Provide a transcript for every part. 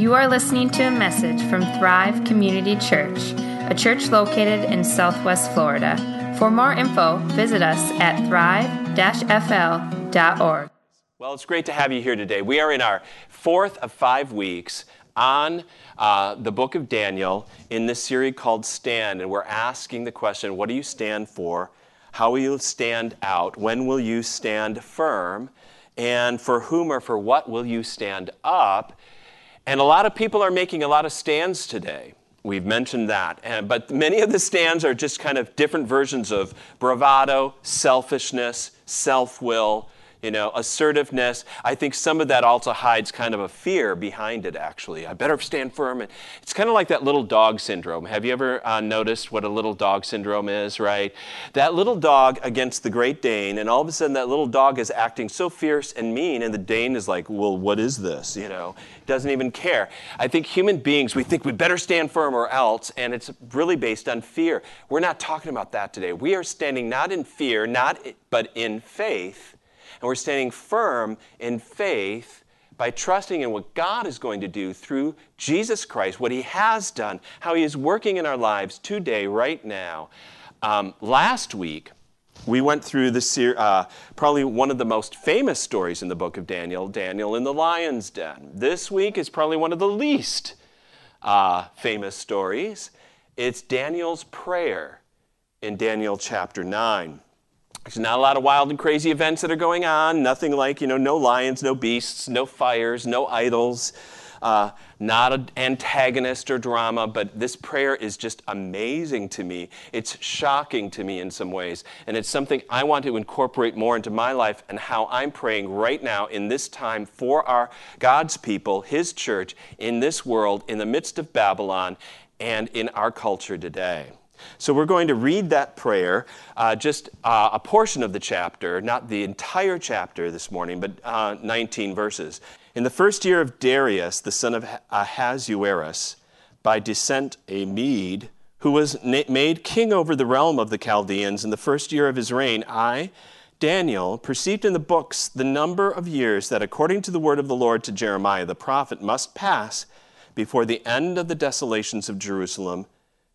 You are listening to a message from Thrive Community Church, a church located in Southwest Florida. For more info, visit us at thrive-fl.org. Well, it's great to have you here today. We are in our fourth of five weeks on uh, the book of Daniel in this series called Stand, and we're asking the question what do you stand for? How will you stand out? When will you stand firm? And for whom or for what will you stand up? And a lot of people are making a lot of stands today. We've mentioned that. And, but many of the stands are just kind of different versions of bravado, selfishness, self will, you know, assertiveness. I think some of that also hides kind of a fear behind it, actually. I better stand firm. And it's kind of like that little dog syndrome. Have you ever uh, noticed what a little dog syndrome is, right? That little dog against the Great Dane, and all of a sudden that little dog is acting so fierce and mean, and the Dane is like, well, what is this? You know, doesn't even care. I think human beings, we think we better stand firm or else, and it's really based on fear. We're not talking about that today. We are standing not in fear, not but in faith and we're standing firm in faith by trusting in what God is going to do through Jesus Christ, what He has done, how He is working in our lives today, right now. Um, last week, we went through the uh, probably one of the most famous stories in the book of Daniel, Daniel in the lion's den. This week is probably one of the least uh, famous stories. It's Daniel's prayer in Daniel chapter 9. There's not a lot of wild and crazy events that are going on. Nothing like, you know, no lions, no beasts, no fires, no idols, uh, not an antagonist or drama, but this prayer is just amazing to me. It's shocking to me in some ways. And it's something I want to incorporate more into my life and how I'm praying right now in this time for our God's people, His church, in this world, in the midst of Babylon, and in our culture today. So we're going to read that prayer, uh, just uh, a portion of the chapter, not the entire chapter this morning, but uh, 19 verses. In the first year of Darius, the son of Ahasuerus, by descent a Mede, who was na- made king over the realm of the Chaldeans in the first year of his reign, I, Daniel, perceived in the books the number of years that, according to the word of the Lord to Jeremiah the prophet, must pass before the end of the desolations of Jerusalem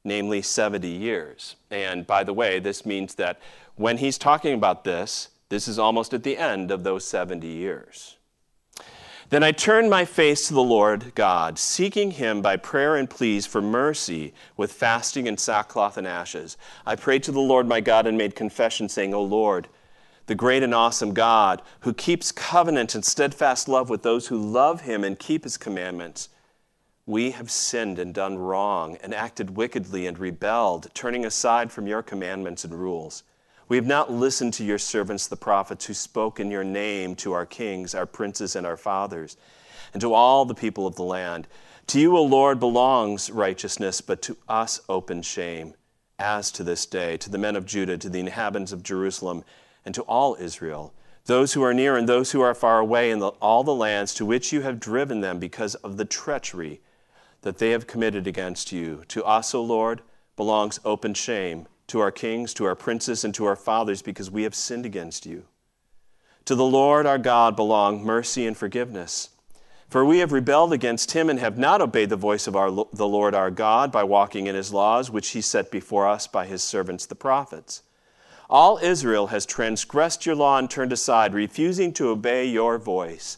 namely 70 years. And by the way, this means that when he's talking about this, this is almost at the end of those 70 years. Then I turned my face to the Lord God, seeking him by prayer and pleas for mercy with fasting and sackcloth and ashes. I prayed to the Lord my God and made confession, saying, O Lord, the great and awesome God, who keeps covenant and steadfast love with those who love him and keep his commandments. We have sinned and done wrong and acted wickedly and rebelled, turning aside from your commandments and rules. We have not listened to your servants, the prophets, who spoke in your name to our kings, our princes, and our fathers, and to all the people of the land. To you, O Lord, belongs righteousness, but to us open shame, as to this day, to the men of Judah, to the inhabitants of Jerusalem, and to all Israel, those who are near and those who are far away, in the, all the lands to which you have driven them because of the treachery that they have committed against you. To us, O Lord, belongs open shame, to our kings, to our princes, and to our fathers, because we have sinned against you. To the Lord our God belong mercy and forgiveness. For we have rebelled against him and have not obeyed the voice of our, the Lord our God by walking in his laws, which he set before us by his servants the prophets. All Israel has transgressed your law and turned aside, refusing to obey your voice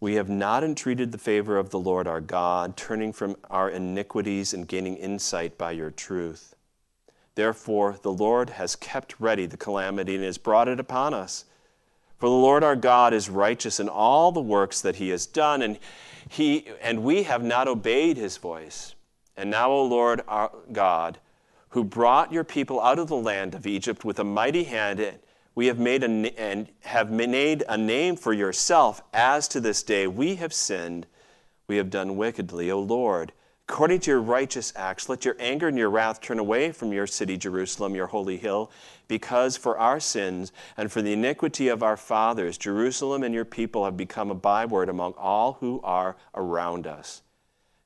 we have not entreated the favor of the Lord our God, turning from our iniquities and gaining insight by your truth. Therefore, the Lord has kept ready the calamity and has brought it upon us. For the Lord our God is righteous in all the works that he has done, and, he, and we have not obeyed his voice. And now, O Lord our God, who brought your people out of the land of Egypt with a mighty hand we have made a, and have made a name for yourself as to this day we have sinned we have done wickedly o lord according to your righteous acts. Let your anger and your wrath turn away from your city, Jerusalem, your holy hill, because for our sins and for the iniquity of our fathers, Jerusalem and your people have become a byword among all who are around us.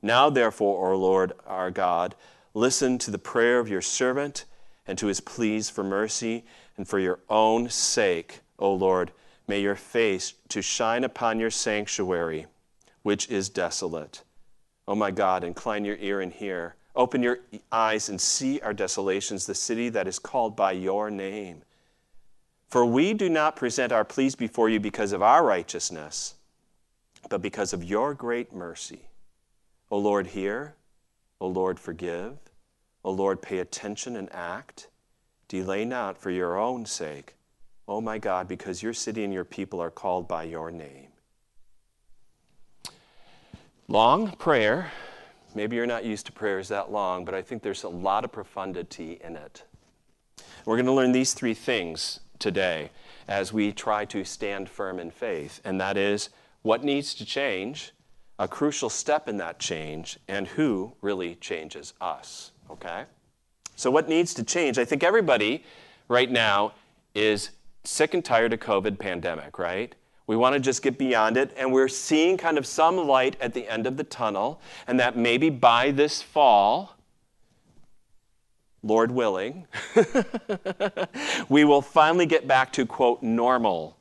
Now, therefore, O Lord our God, listen to the prayer of your servant and to his pleas for mercy, and for your own sake, O Lord, may your face to shine upon your sanctuary, which is desolate O my God, incline your ear and hear. Open your eyes and see our desolations, the city that is called by your name. For we do not present our pleas before you because of our righteousness, but because of your great mercy. O Lord, hear. O Lord, forgive. O Lord, pay attention and act. Delay not for your own sake. O my God, because your city and your people are called by your name. Long prayer. Maybe you're not used to prayers that long, but I think there's a lot of profundity in it. We're going to learn these three things today as we try to stand firm in faith, and that is what needs to change, a crucial step in that change, and who really changes us. Okay? So, what needs to change? I think everybody right now is sick and tired of COVID pandemic, right? We want to just get beyond it, and we're seeing kind of some light at the end of the tunnel, and that maybe by this fall, Lord willing, we will finally get back to, quote, normal,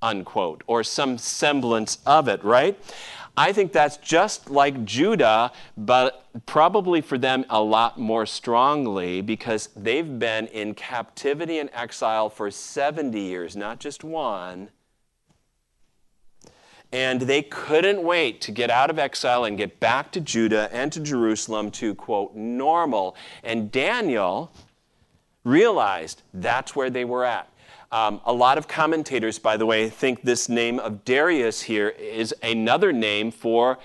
unquote, or some semblance of it, right? I think that's just like Judah, but probably for them a lot more strongly because they've been in captivity and exile for 70 years, not just one and they couldn't wait to get out of exile and get back to Judah and to Jerusalem to, quote, normal. And Daniel realized that's where they were at. Um, a lot of commentators, by the way, think this name of Darius here is another name for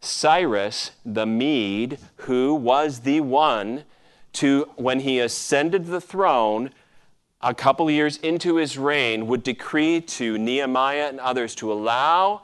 Cyrus the Mede, who was the one to, when he ascended the throne, a couple years into his reign, would decree to Nehemiah and others to allow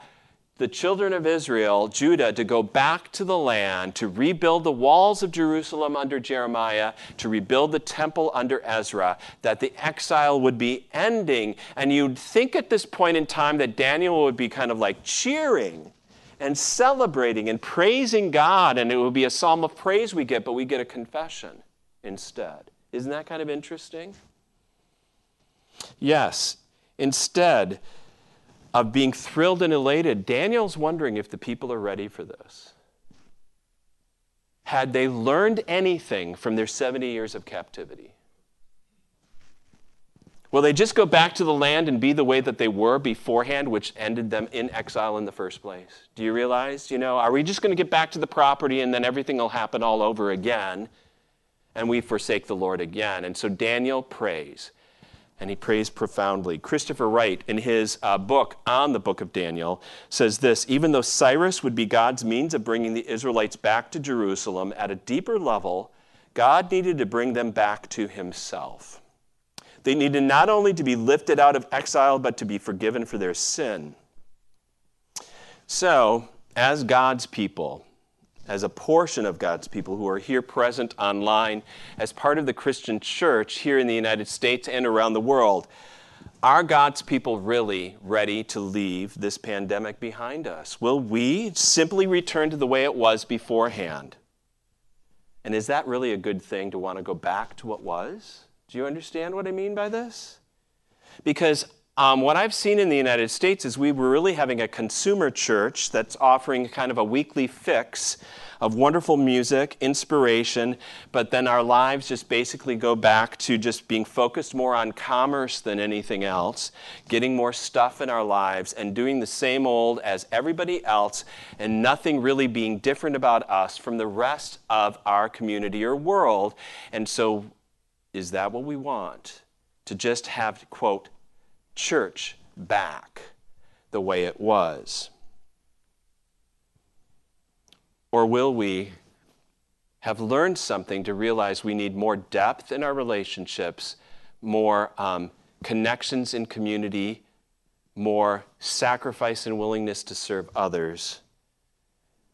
the children of Israel, Judah, to go back to the land, to rebuild the walls of Jerusalem under Jeremiah, to rebuild the temple under Ezra, that the exile would be ending. And you'd think at this point in time that Daniel would be kind of like cheering and celebrating and praising God, and it would be a psalm of praise we get, but we get a confession instead. Isn't that kind of interesting? Yes. Instead of being thrilled and elated, Daniel's wondering if the people are ready for this. Had they learned anything from their 70 years of captivity? Will they just go back to the land and be the way that they were beforehand, which ended them in exile in the first place? Do you realize? You know, are we just going to get back to the property and then everything will happen all over again and we forsake the Lord again? And so Daniel prays and he prays profoundly. Christopher Wright, in his uh, book on the book of Daniel, says this Even though Cyrus would be God's means of bringing the Israelites back to Jerusalem at a deeper level, God needed to bring them back to himself. They needed not only to be lifted out of exile, but to be forgiven for their sin. So, as God's people, as a portion of God's people who are here present online as part of the Christian church here in the United States and around the world. Are God's people really ready to leave this pandemic behind us? Will we simply return to the way it was beforehand? And is that really a good thing to want to go back to what was? Do you understand what I mean by this? Because um, what I've seen in the United States is we were really having a consumer church that's offering kind of a weekly fix of wonderful music, inspiration, but then our lives just basically go back to just being focused more on commerce than anything else, getting more stuff in our lives, and doing the same old as everybody else, and nothing really being different about us from the rest of our community or world. And so, is that what we want? To just have, quote, church back the way it was? Or will we have learned something to realize we need more depth in our relationships, more um, connections in community, more sacrifice and willingness to serve others,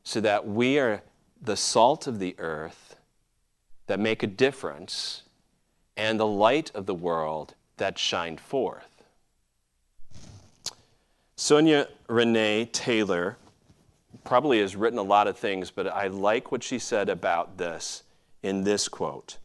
so that we are the salt of the earth that make a difference and the light of the world that shine forth. Sonya Renee Taylor probably has written a lot of things, but I like what she said about this in this quote.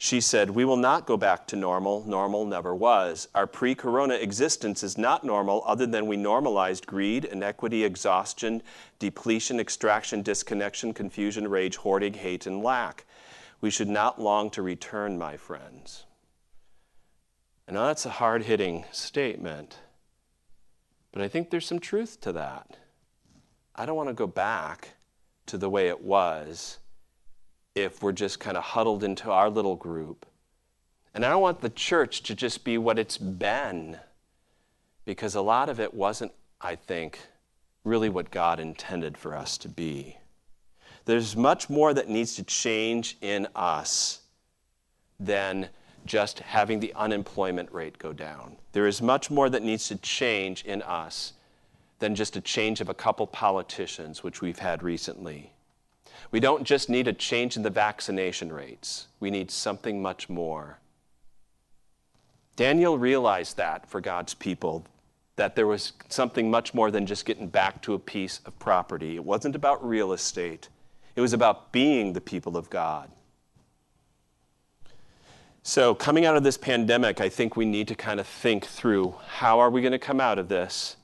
She said, We will not go back to normal. Normal never was. Our pre corona existence is not normal, other than we normalized greed, inequity, exhaustion, depletion, extraction, disconnection, confusion, rage, hoarding, hate, and lack. We should not long to return, my friends. And that's a hard hitting statement, but I think there's some truth to that. I don't want to go back to the way it was if we're just kind of huddled into our little group. And I don't want the church to just be what it's been, because a lot of it wasn't, I think, really what God intended for us to be. There's much more that needs to change in us than just having the unemployment rate go down. There is much more that needs to change in us than just a change of a couple politicians, which we've had recently. We don't just need a change in the vaccination rates, we need something much more. Daniel realized that for God's people, that there was something much more than just getting back to a piece of property. It wasn't about real estate, it was about being the people of God. So, coming out of this pandemic, I think we need to kind of think through how are we going to come out of this?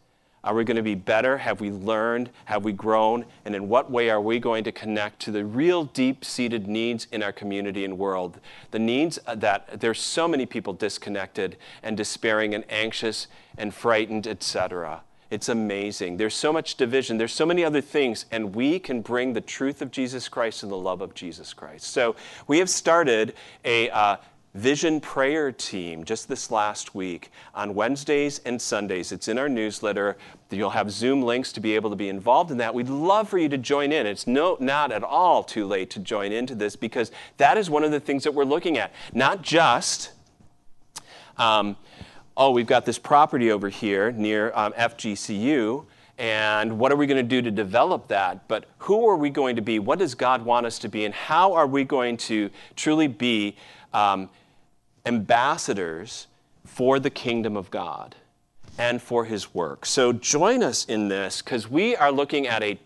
Are we going to be better? Have we learned? Have we grown? And in what way are we going to connect to the real deep seated needs in our community and world? The needs that there's so many people disconnected and despairing and anxious and frightened, etc. It's amazing. There's so much division. There's so many other things, and we can bring the truth of Jesus Christ and the love of Jesus Christ. So we have started a uh, vision prayer team just this last week on Wednesdays and Sundays. It's in our newsletter. You'll have Zoom links to be able to be involved in that. We'd love for you to join in. It's no, not at all too late to join into this because that is one of the things that we're looking at. Not just, um, oh, we've got this property over here near um, FGCU and what are we going to do to develop that? But who are we going to be? What does God want us to be? And how are we going to truly be um, ambassadors for the kingdom of God and for his work. So join us in this because we are looking at a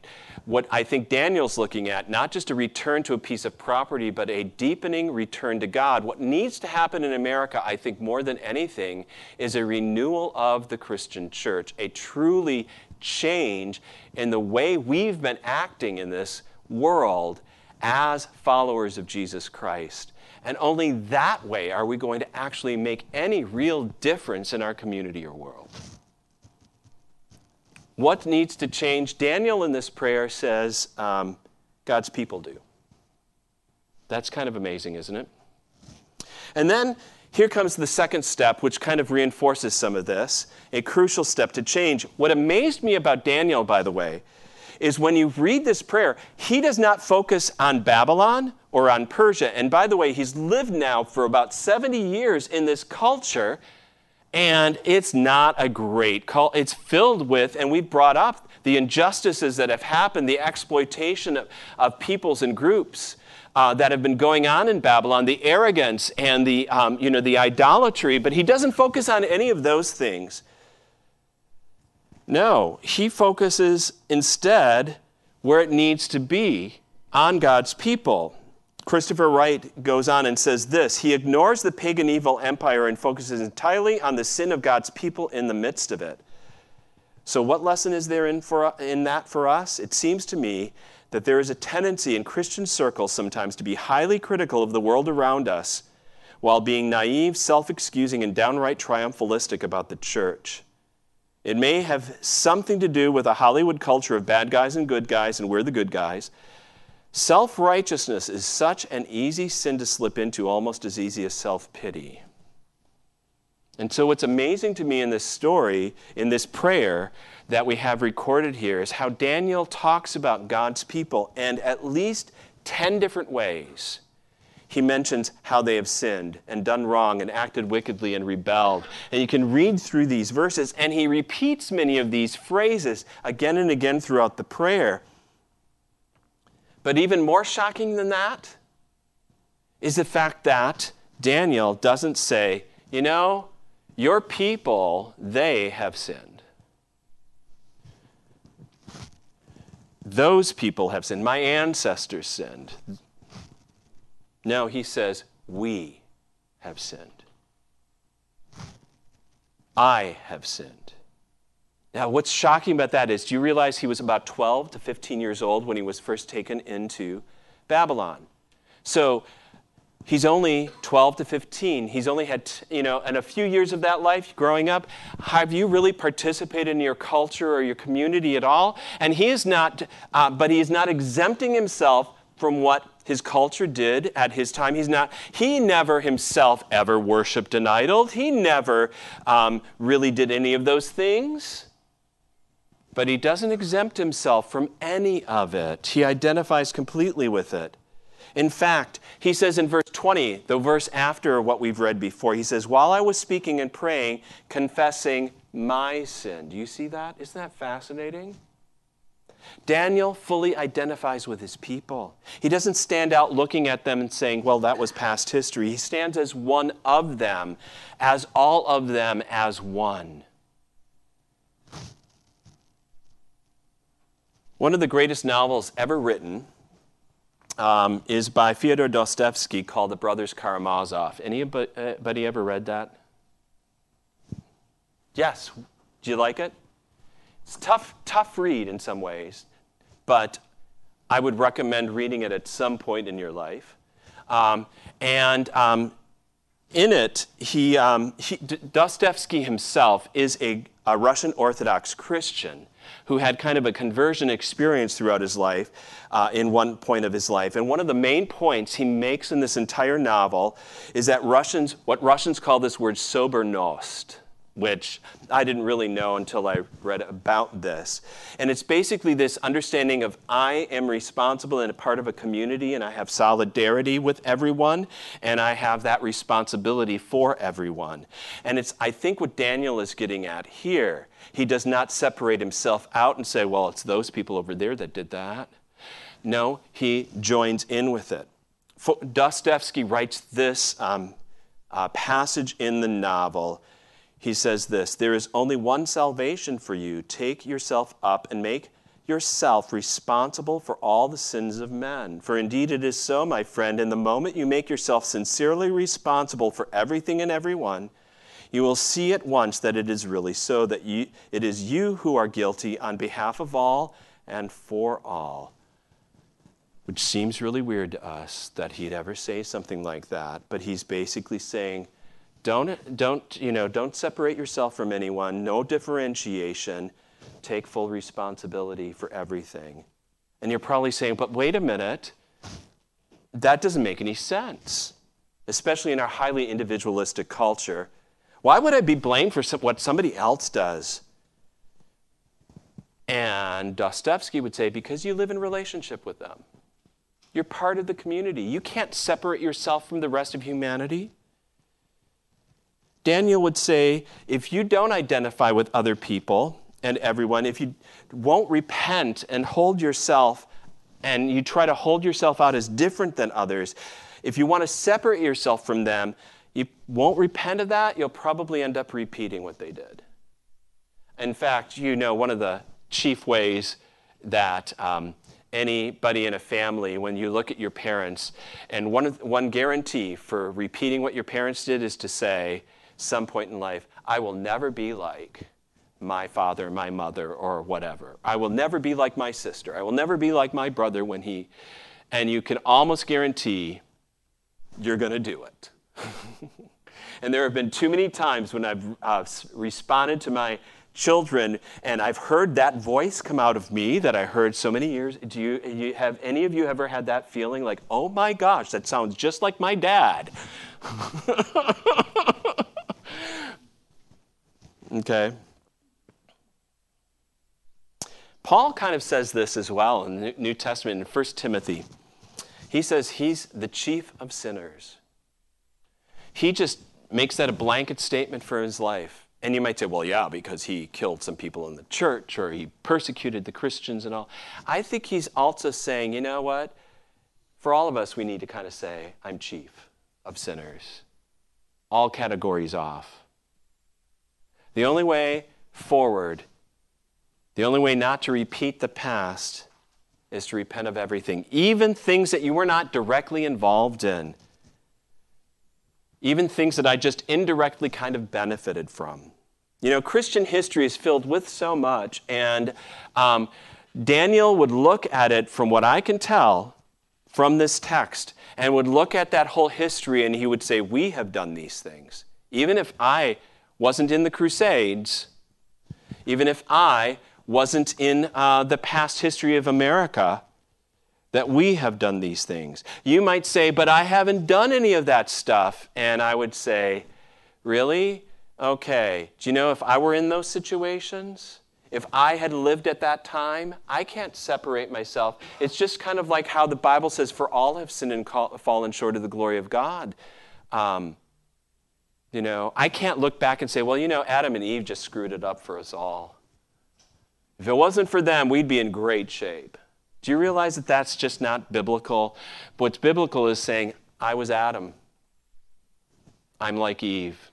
what I think Daniel's looking at, not just a return to a piece of property, but a deepening return to God. What needs to happen in America, I think, more than anything, is a renewal of the Christian church, a truly change in the way we've been acting in this world as followers of Jesus Christ. And only that way are we going to actually make any real difference in our community or world. What needs to change? Daniel in this prayer says, um, God's people do. That's kind of amazing, isn't it? And then here comes the second step, which kind of reinforces some of this a crucial step to change. What amazed me about Daniel, by the way, is when you read this prayer, he does not focus on Babylon or on Persia. And by the way, he's lived now for about 70 years in this culture, and it's not a great cult. It's filled with, and we brought up the injustices that have happened, the exploitation of, of peoples and groups. Uh, that have been going on in Babylon, the arrogance and the, um, you know, the idolatry, but he doesn't focus on any of those things. No, he focuses instead where it needs to be on God's people. Christopher Wright goes on and says this He ignores the pagan evil empire and focuses entirely on the sin of God's people in the midst of it. So, what lesson is there in, for, in that for us? It seems to me that there is a tendency in Christian circles sometimes to be highly critical of the world around us while being naive, self excusing, and downright triumphalistic about the church. It may have something to do with a Hollywood culture of bad guys and good guys, and we're the good guys. Self righteousness is such an easy sin to slip into, almost as easy as self pity. And so, what's amazing to me in this story, in this prayer that we have recorded here, is how Daniel talks about God's people in at least 10 different ways he mentions how they have sinned and done wrong and acted wickedly and rebelled. And you can read through these verses, and he repeats many of these phrases again and again throughout the prayer. But even more shocking than that is the fact that Daniel doesn't say, you know, your people, they have sinned. Those people have sinned. My ancestors sinned. No, he says, we have sinned. I have sinned. Now, what's shocking about that is do you realize he was about 12 to 15 years old when he was first taken into Babylon? So he's only 12 to 15. He's only had, you know, and a few years of that life growing up. Have you really participated in your culture or your community at all? And he is not, uh, but he is not exempting himself from what his culture did at his time. He's not, he never himself ever worshiped an idol. He never um, really did any of those things. But he doesn't exempt himself from any of it. He identifies completely with it. In fact, he says in verse 20, the verse after what we've read before, he says, While I was speaking and praying, confessing my sin. Do you see that? Isn't that fascinating? Daniel fully identifies with his people. He doesn't stand out looking at them and saying, well, that was past history. He stands as one of them, as all of them as one. One of the greatest novels ever written um, is by Fyodor Dostoevsky called The Brothers Karamazov. Anybody ever read that? Yes. Do you like it? It's tough, tough read in some ways, but I would recommend reading it at some point in your life. Um, and um, in it, he, um, he, Dostoevsky himself is a, a, Russian Orthodox Christian who had kind of a conversion experience throughout his life, uh, in one point of his life. And one of the main points he makes in this entire novel is that Russians, what Russians call this word sobornost, which I didn't really know until I read about this. And it's basically this understanding of I am responsible and a part of a community, and I have solidarity with everyone, and I have that responsibility for everyone. And it's, I think, what Daniel is getting at here. He does not separate himself out and say, well, it's those people over there that did that. No, he joins in with it. Dostoevsky writes this um, uh, passage in the novel he says this There is only one salvation for you. Take yourself up and make yourself responsible for all the sins of men. For indeed it is so, my friend, in the moment you make yourself sincerely responsible for everything and everyone, you will see at once that it is really so, that you, it is you who are guilty on behalf of all and for all. Which seems really weird to us that he'd ever say something like that, but he's basically saying, don't, don't, you know, don't separate yourself from anyone, no differentiation. Take full responsibility for everything. And you're probably saying, but wait a minute, that doesn't make any sense, especially in our highly individualistic culture. Why would I be blamed for what somebody else does? And Dostoevsky would say, because you live in relationship with them. You're part of the community. You can't separate yourself from the rest of humanity. Daniel would say if you don't identify with other people and everyone, if you won't repent and hold yourself and you try to hold yourself out as different than others, if you want to separate yourself from them, you won't repent of that, you'll probably end up repeating what they did. In fact, you know, one of the chief ways that um, anybody in a family, when you look at your parents, and one, one guarantee for repeating what your parents did is to say, some point in life, I will never be like my father, my mother, or whatever. I will never be like my sister. I will never be like my brother when he, and you can almost guarantee you're going to do it. and there have been too many times when I've uh, responded to my children and I've heard that voice come out of me that I heard so many years. Do you, you have any of you ever had that feeling like, oh my gosh, that sounds just like my dad? Okay? Paul kind of says this as well in the New Testament in 1 Timothy. He says he's the chief of sinners. He just makes that a blanket statement for his life. And you might say, well, yeah, because he killed some people in the church or he persecuted the Christians and all. I think he's also saying, you know what? For all of us, we need to kind of say, I'm chief of sinners. All categories off. The only way forward, the only way not to repeat the past, is to repent of everything, even things that you were not directly involved in even things that I just indirectly kind of benefited from. You know, Christian history is filled with so much, and um, Daniel would look at it from what I can tell from this text and would look at that whole history and he would say, We have done these things. Even if I wasn't in the Crusades, even if I wasn't in uh, the past history of America, that we have done these things. You might say, but I haven't done any of that stuff. And I would say, really? Okay. Do you know if I were in those situations? If I had lived at that time, I can't separate myself. It's just kind of like how the Bible says, for all have sinned and fallen short of the glory of God. Um, you know, I can't look back and say, well, you know, Adam and Eve just screwed it up for us all. If it wasn't for them, we'd be in great shape. Do you realize that that's just not biblical? What's biblical is saying, I was Adam. I'm like Eve.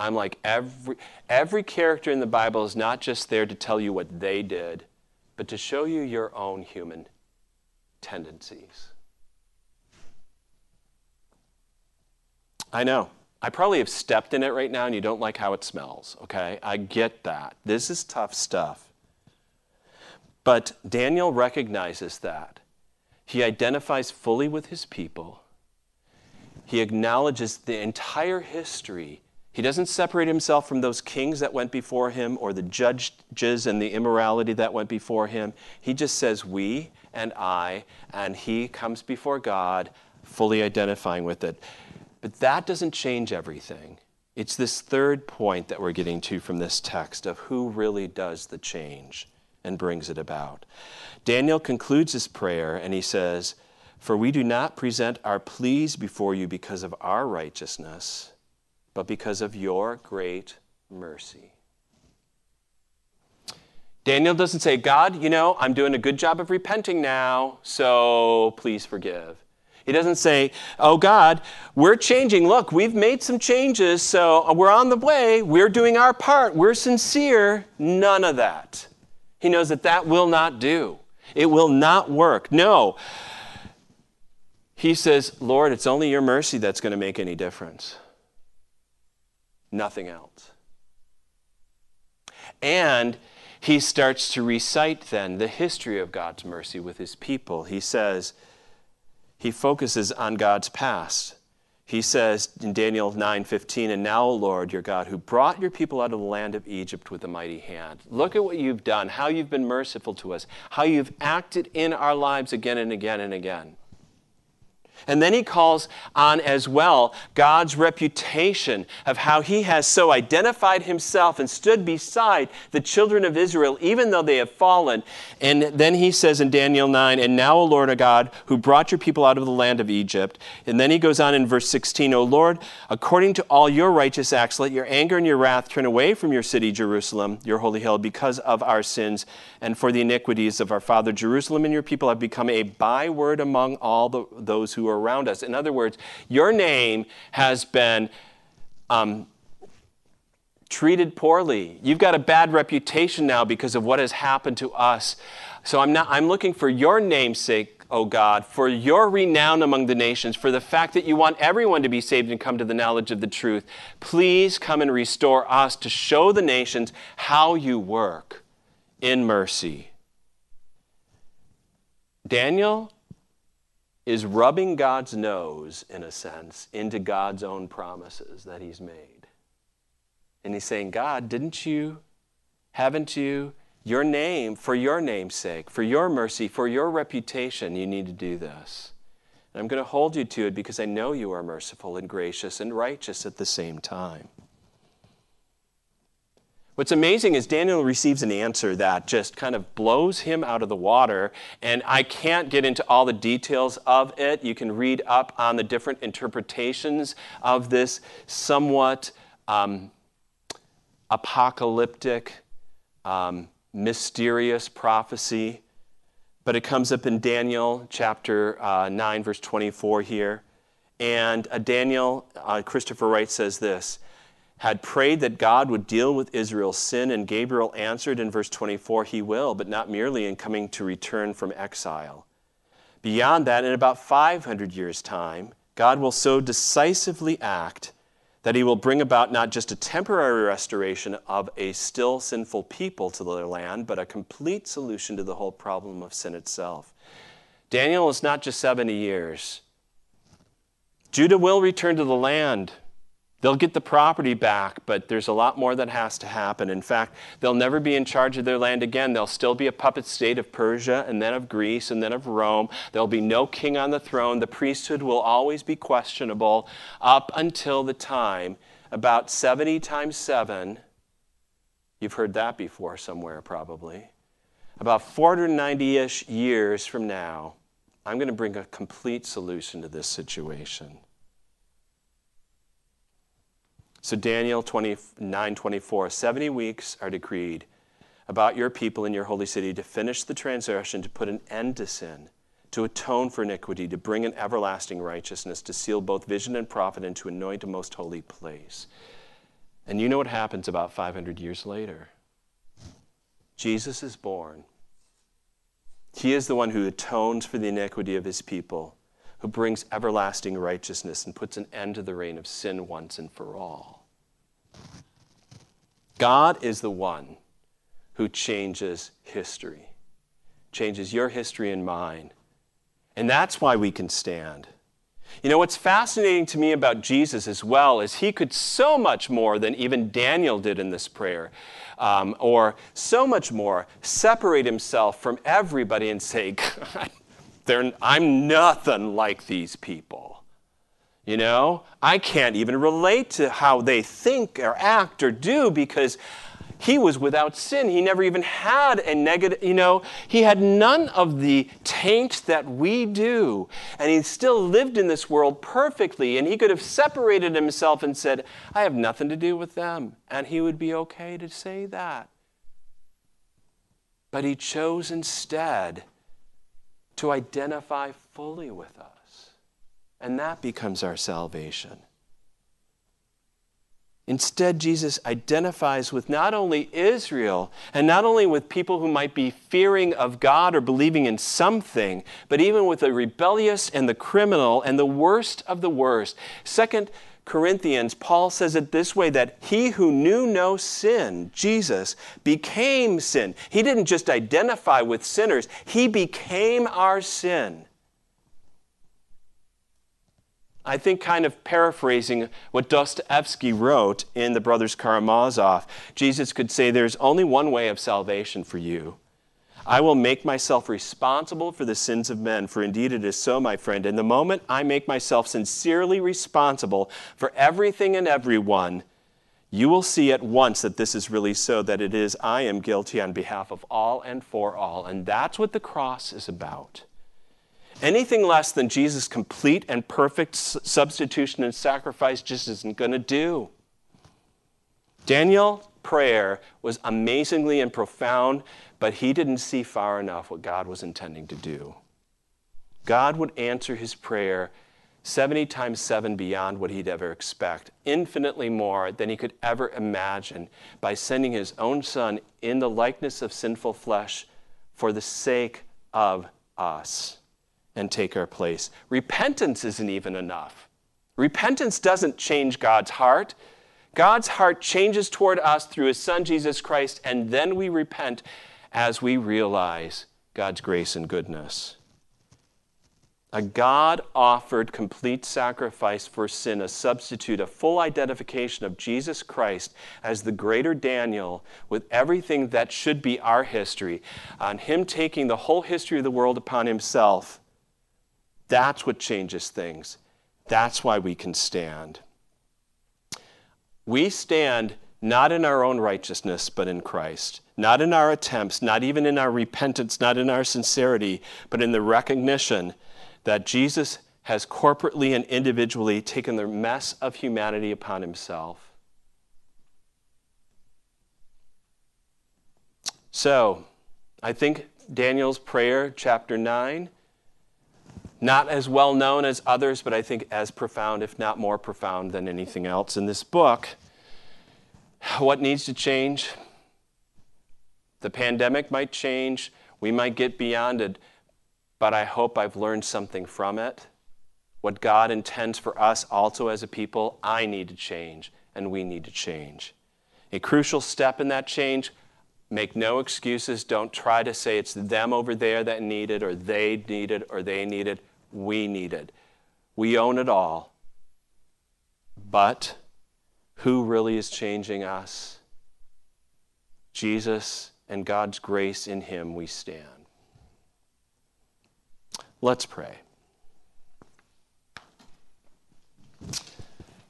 I'm like every every character in the Bible is not just there to tell you what they did, but to show you your own human tendencies. I know. I probably have stepped in it right now and you don't like how it smells, okay? I get that. This is tough stuff. But Daniel recognizes that. He identifies fully with his people. He acknowledges the entire history. He doesn't separate himself from those kings that went before him or the judges and the immorality that went before him. He just says, We and I, and he comes before God, fully identifying with it. But that doesn't change everything. It's this third point that we're getting to from this text of who really does the change and brings it about. Daniel concludes his prayer and he says, For we do not present our pleas before you because of our righteousness, but because of your great mercy. Daniel doesn't say, God, you know, I'm doing a good job of repenting now, so please forgive. He doesn't say, Oh God, we're changing. Look, we've made some changes, so we're on the way. We're doing our part. We're sincere. None of that. He knows that that will not do. It will not work. No. He says, Lord, it's only your mercy that's going to make any difference. Nothing else. And he starts to recite then the history of God's mercy with his people. He says, he focuses on God's past he says in Daniel 9:15, "And now, Lord, your God, who brought your people out of the land of Egypt with a mighty hand. Look at what you've done, how you've been merciful to us, how you've acted in our lives again and again and again. And then he calls on as well God's reputation of how he has so identified himself and stood beside the children of Israel, even though they have fallen. And then he says in Daniel 9, And now, O Lord, our God, who brought your people out of the land of Egypt. And then he goes on in verse 16, O Lord, according to all your righteous acts, let your anger and your wrath turn away from your city, Jerusalem, your holy hill, because of our sins and for the iniquities of our father. Jerusalem and your people have become a byword among all the, those who are around us. In other words, your name has been um, treated poorly. You've got a bad reputation now because of what has happened to us. So I'm, not, I'm looking for your namesake O God, for your renown among the nations, for the fact that you want everyone to be saved and come to the knowledge of the truth. Please come and restore us to show the nations how you work in mercy. Daniel is rubbing God's nose, in a sense, into God's own promises that he's made. And he's saying, God, didn't you, haven't you, your name, for your name's sake, for your mercy, for your reputation, you need to do this. And I'm going to hold you to it because I know you are merciful and gracious and righteous at the same time. What's amazing is Daniel receives an answer that just kind of blows him out of the water. And I can't get into all the details of it. You can read up on the different interpretations of this somewhat um, apocalyptic, um, mysterious prophecy. But it comes up in Daniel chapter uh, 9, verse 24 here. And uh, Daniel, uh, Christopher Wright says this had prayed that God would deal with Israel's sin, and Gabriel answered in verse 24, He will, but not merely in coming to return from exile. Beyond that, in about 500 years' time, God will so decisively act that he will bring about not just a temporary restoration of a still sinful people to their land, but a complete solution to the whole problem of sin itself. Daniel is not just 70 years. Judah will return to the land. They'll get the property back, but there's a lot more that has to happen. In fact, they'll never be in charge of their land again. They'll still be a puppet state of Persia and then of Greece and then of Rome. There'll be no king on the throne. The priesthood will always be questionable up until the time, about 70 times 7. You've heard that before somewhere, probably. About 490 ish years from now, I'm going to bring a complete solution to this situation. So Daniel 29 24, 70 weeks are decreed about your people in your holy city to finish the transgression, to put an end to sin, to atone for iniquity, to bring an everlasting righteousness, to seal both vision and prophet, and to anoint a most holy place. And you know what happens about 500 years later? Jesus is born. He is the one who atones for the iniquity of his people, who brings everlasting righteousness and puts an end to the reign of sin once and for all. God is the one who changes history, changes your history and mine. And that's why we can stand. You know, what's fascinating to me about Jesus as well is he could so much more than even Daniel did in this prayer, um, or so much more separate himself from everybody and say, God, I'm nothing like these people. You know, I can't even relate to how they think or act or do because he was without sin. He never even had a negative, you know, he had none of the taint that we do. And he still lived in this world perfectly. And he could have separated himself and said, I have nothing to do with them. And he would be okay to say that. But he chose instead to identify fully with us. And that becomes our salvation. Instead, Jesus identifies with not only Israel and not only with people who might be fearing of God or believing in something, but even with the rebellious and the criminal and the worst of the worst. Second Corinthians, Paul says it this way that he who knew no sin, Jesus, became sin. He didn't just identify with sinners, he became our sin I think, kind of paraphrasing what Dostoevsky wrote in The Brothers Karamazov, Jesus could say, There's only one way of salvation for you. I will make myself responsible for the sins of men, for indeed it is so, my friend. And the moment I make myself sincerely responsible for everything and everyone, you will see at once that this is really so, that it is I am guilty on behalf of all and for all. And that's what the cross is about. Anything less than Jesus' complete and perfect substitution and sacrifice just isn't going to do. Daniel's prayer was amazingly and profound, but he didn't see far enough what God was intending to do. God would answer his prayer 70 times 7 beyond what he'd ever expect, infinitely more than he could ever imagine, by sending his own son in the likeness of sinful flesh for the sake of us and take our place. Repentance isn't even enough. Repentance doesn't change God's heart. God's heart changes toward us through his son Jesus Christ, and then we repent as we realize God's grace and goodness. A God offered complete sacrifice for sin, a substitute, a full identification of Jesus Christ as the greater Daniel with everything that should be our history, on Him taking the whole history of the world upon Himself that's what changes things. That's why we can stand. We stand not in our own righteousness, but in Christ. Not in our attempts, not even in our repentance, not in our sincerity, but in the recognition that Jesus has corporately and individually taken the mess of humanity upon himself. So, I think Daniel's prayer, chapter 9, not as well known as others, but I think as profound, if not more profound than anything else in this book. What needs to change? The pandemic might change. We might get beyond it, but I hope I've learned something from it. What God intends for us also as a people, I need to change, and we need to change. A crucial step in that change make no excuses. Don't try to say it's them over there that need it, or they need it, or they need it. We need it. We own it all. But who really is changing us? Jesus and God's grace in Him we stand. Let's pray.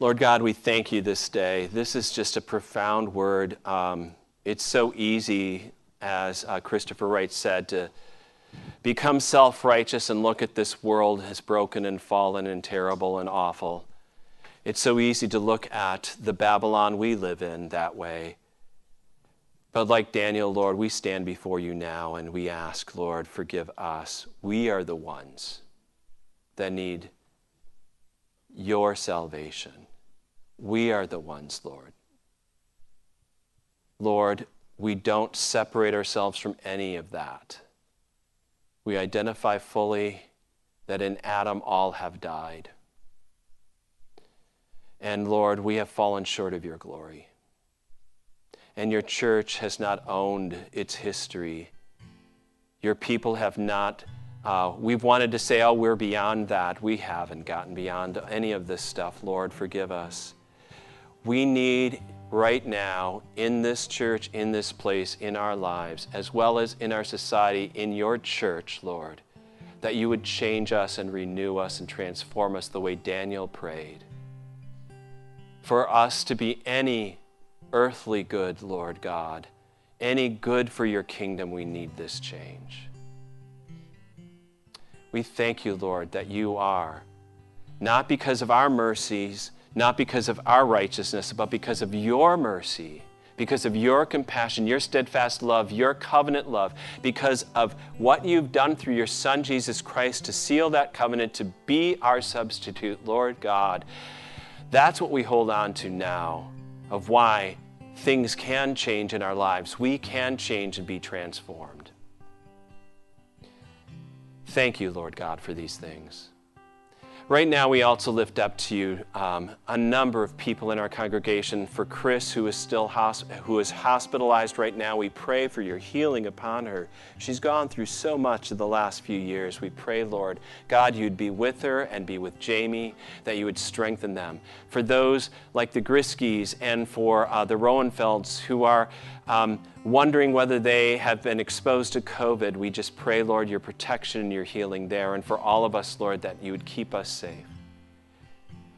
Lord God, we thank you this day. This is just a profound word. Um, it's so easy, as uh, Christopher Wright said, to become self righteous and look at this world as broken and fallen and terrible and awful. It's so easy to look at the Babylon we live in that way. But like Daniel, Lord, we stand before you now and we ask, Lord, forgive us. We are the ones that need your salvation. We are the ones, Lord. Lord, we don't separate ourselves from any of that. We identify fully that in Adam all have died. And Lord, we have fallen short of your glory. And your church has not owned its history. Your people have not, uh, we've wanted to say, oh, we're beyond that. We haven't gotten beyond any of this stuff. Lord, forgive us. We need right now in this church, in this place, in our lives, as well as in our society, in your church, Lord, that you would change us and renew us and transform us the way Daniel prayed. For us to be any earthly good, Lord God, any good for your kingdom, we need this change. We thank you, Lord, that you are, not because of our mercies, not because of our righteousness, but because of your mercy, because of your compassion, your steadfast love, your covenant love, because of what you've done through your Son, Jesus Christ, to seal that covenant, to be our substitute, Lord God. That's what we hold on to now, of why things can change in our lives. We can change and be transformed. Thank you, Lord God, for these things. Right now, we also lift up to you um, a number of people in our congregation. For Chris, who is still who is hospitalized right now, we pray for your healing upon her. She's gone through so much in the last few years. We pray, Lord, God, you'd be with her and be with Jamie, that you would strengthen them. For those like the Griskies and for uh, the Rowenfelds who are um, wondering whether they have been exposed to COVID, we just pray, Lord, your protection and your healing there. And for all of us, Lord, that you would keep us safe.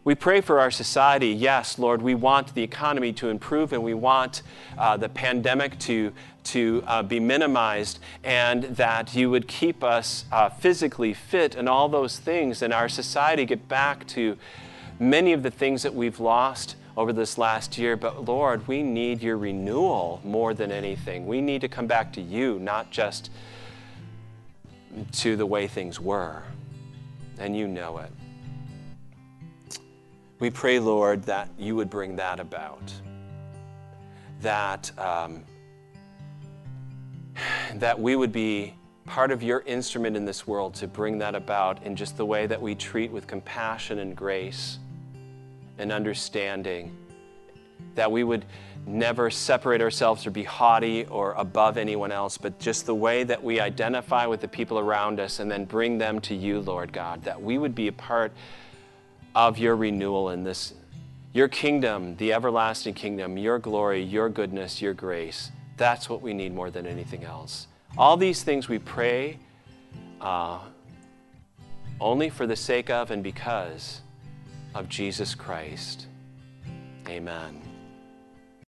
We pray for our society. Yes, Lord, we want the economy to improve and we want uh, the pandemic to, to uh, be minimized and that you would keep us uh, physically fit and all those things and our society get back to many of the things that we've lost over this last year. But Lord, we need your renewal more than anything. We need to come back to you, not just to the way things were. And you know it. We pray, Lord, that you would bring that about. That, um, that we would be part of your instrument in this world to bring that about in just the way that we treat with compassion and grace and understanding. That we would never separate ourselves or be haughty or above anyone else, but just the way that we identify with the people around us and then bring them to you, Lord God. That we would be a part of your renewal in this, your kingdom, the everlasting kingdom, your glory, your goodness, your grace. That's what we need more than anything else. All these things we pray uh, only for the sake of and because of Jesus Christ. Amen.